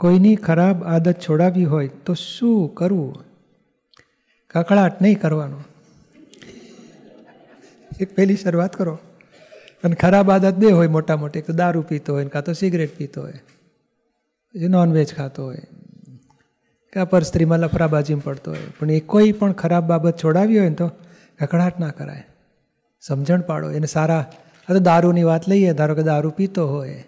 કોઈની ખરાબ આદત છોડાવી હોય તો શું કરવું? કકળાટ નહીં કરવાનો. એક પહેલી શરૂઆત કરો. અને ખરાબ આદત બે હોય મોટા મોટી તો દારૂ પીતો હોય કાં તો સિગરેટ પીતો હોય, પછી નોનવેજ ખાતો હોય, કાં પર સ્ત્રીમાં લફરાબાજીમાં પડતો હોય. પણ એ કોઈ પણ ખરાબ બાબત છોડાવી હોય ને તો કકડાટ ના કરાય. સમજણ પાડો. એને સારા, આ તો દારૂની વાત લઈએ, ધારો કે દારૂ પીતો હોય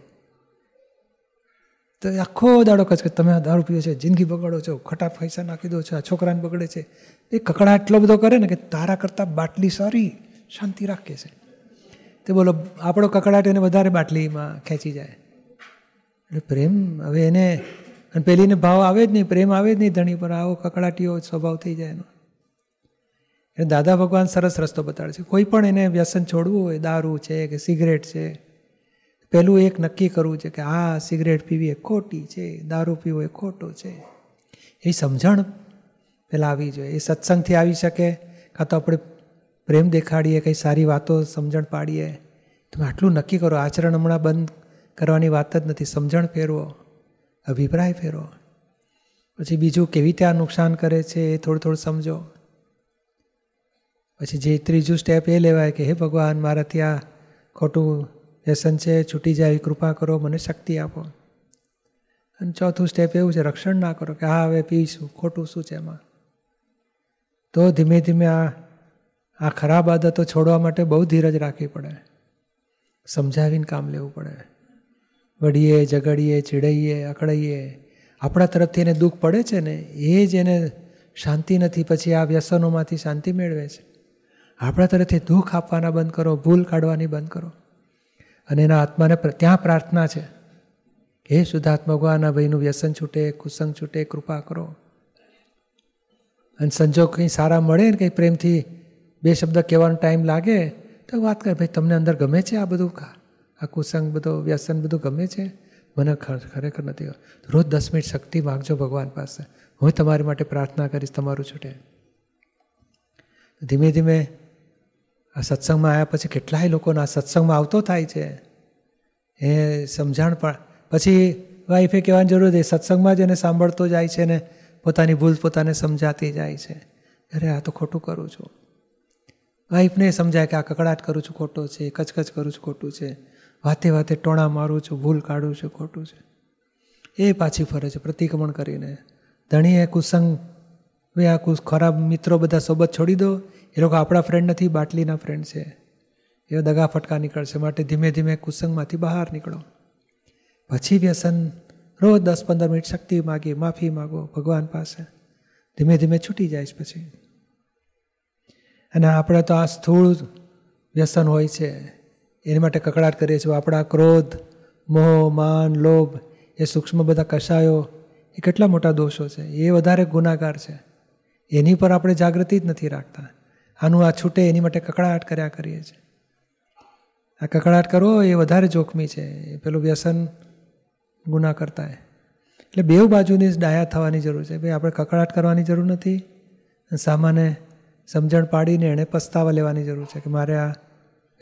તો આખો દાડો કચ તમે દારૂ પીવો છે, જિંદગી બગાડો છો, ખટા પૈસા નાખી દો છો, આ છોકરાને બગડે છે. એ કકડા એટલો બધો કરે ને કે તારા કરતાં બાટલી સારી શાંતિ રાખે છે. તે બોલો, આપણો કકડાટ એને વધારે બાટલીમાં ખેંચી જાય. એટલે પ્રેમ, હવે એને, અને પેલીને ભાવ આવે જ નહીં, પ્રેમ આવે જ નહીં ધણી પર, આવો કકડાટીઓ સ્વભાવ થઈ જાય એનો. એટલે દાદા ભગવાન સરસ રસ્તો બતાડે છે. કોઈ પણ એને વ્યસન છોડવું હોય, દારૂ છે કે સિગરેટ છે પહેલું એક નક્કી કરવું છે કે આ સિગરેટ પીવી એ ખોટી છે, દારૂ પીવો એ ખોટો છે. એ સમજણ પહેલાં આવી જોઈએ. એ સત્સંગથી આવી શકે કાં તો આપણે પ્રેમ દેખાડીએ, કંઈ સારી વાતો સમજણ પાડીએ. તમે આટલું નક્કી કરો. આચરણ હમણાં બંધ કરવાની વાત જ નથી. સમજણ ફેરવો, અભિપ્રાય ફેરવો. પછી બીજું કેવી રીતે આ નુકસાન કરે છે એ થોડું થોડું સમજો. પછી જે ત્રીજું સ્ટેપ એ લેવાય કે, હે ભગવાન, મારાથી ત્યાં ખોટું વ્યસન છે છૂટી જાય, કૃપા કરો, મને શક્તિ આપો. અને ચોથું સ્ટેપ એવું છે, રક્ષણ ના કરો કે હા, હવે પીશું ખોટું શું છે એમાં? તો ધીમે ધીમે આ આ ખરાબ આદતો છોડવા માટે બહુ ધીરજ રાખવી પડે. સમજાવીને કામ લેવું પડે. વડીએ ઝઘડીએ, ચીડાઈએ, અકળાઈએ. આપણા તરફથી એને દુઃખ પડે છે ને, એ જ એને શાંતિ નથી, પછી આ વ્યસનોમાંથી શાંતિ મેળવે છે. આપણા તરફથી દુઃખ આપવાના બંધ કરો, ભૂલ કાઢવાની બંધ કરો. અને એના આત્માને ત્યાં પ્રાર્થના છે હે શુદ્ધાત્મા ભગવાન ભાઈનું વ્યસન છૂટે, કુસંગ છૂટે, કૃપા કરો. અને સંજોગ કંઈ સારા મળે ને કંઈ પ્રેમથી બે શબ્દ કહેવાનો ટાઈમ લાગે, તો વાત કરે, ભાઈ, તમને અંદર ગમે છે આ બધું? આ કુસંગ બધો, વ્યસન બધું ગમે છે? મને ખરેખર નથી રોજ દસ મિનિટ શક્તિ માગજો ભગવાન પાસે. હું તમારી માટે પ્રાર્થના કરીશ, તમારું છૂટે. ધીમે ધીમે આ સત્સંગમાં આવ્યા પછી કેટલાય લોકોને સત્સંગમાં આવતો થાય છે. એ સમજણ પણ પછી વાઈફે કહેવાની જરૂર છે સત્સંગમાં જ એને સાંભળતો જાય છે ને પોતાની ભૂલ પોતાને સમજાતી જાય છે. અરે, આ તો ખોટું કરું છું. વાઈફને સમજાય કે, આ કકડાટ કરું છું, ખોટો છે, કચકચ કરું છું, ખોટું છે. વાતે વાતે ટોણા મારું છું, ભૂલ કાઢું છું, ખોટું છે. એ પાછી ફરે છે, પ્રતિક્રમણ કરીને. ધણીએ કુસંગ ભાઈ આ ખરાબ મિત્રો બધા સોબત છોડી દો. એ લોકો આપણા ફ્રેન્ડ નથી, બાટલીના ફ્રેન્ડ છે. એ દગા ફટકા નીકળશે. માટે ધીમે ધીમે કુસંગમાંથી બહાર નીકળો. પછી વ્યસન. રોજ દસ પંદર મિનિટ શક્તિ માગી, માફી માગો, ભગવાન પાસે. ધીમે ધીમે છૂટી જાય પછી. અને આપણે તો આ સ્થૂળ વ્યસન હોય છે. એની માટે કકડાટ કરીએ છીએ. આપણા ક્રોધ, મોહ, માન, લોભ, એ સૂક્ષ્મ બધા કસાયો એ કેટલા મોટા દોષો છે. એ વધારે ગુનાગાર છે. એની પર આપણે જાગૃતિ જ નથી રાખતા. આનું આ છૂટે, એની માટે કકડાટ કર્યા કરીએ છીએ. આ કકડાટ કરવો એ વધારે જોખમી છે. એ પેલું વ્યસન ગુના કરતા એટલે બેઉ બાજુની જ ડાયા થવાની જરૂર છે. ભાઈ, આપણે કકડાટ કરવાની જરૂર નથી. સામાન્ય સમજણ પાડીને એણે પસ્તાવા લેવાની જરૂર છે કે મારે આ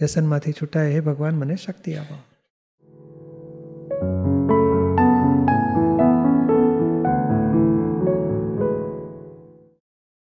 વ્યસનમાંથી છૂટાય. હે ભગવાન, મને શક્તિ આપો.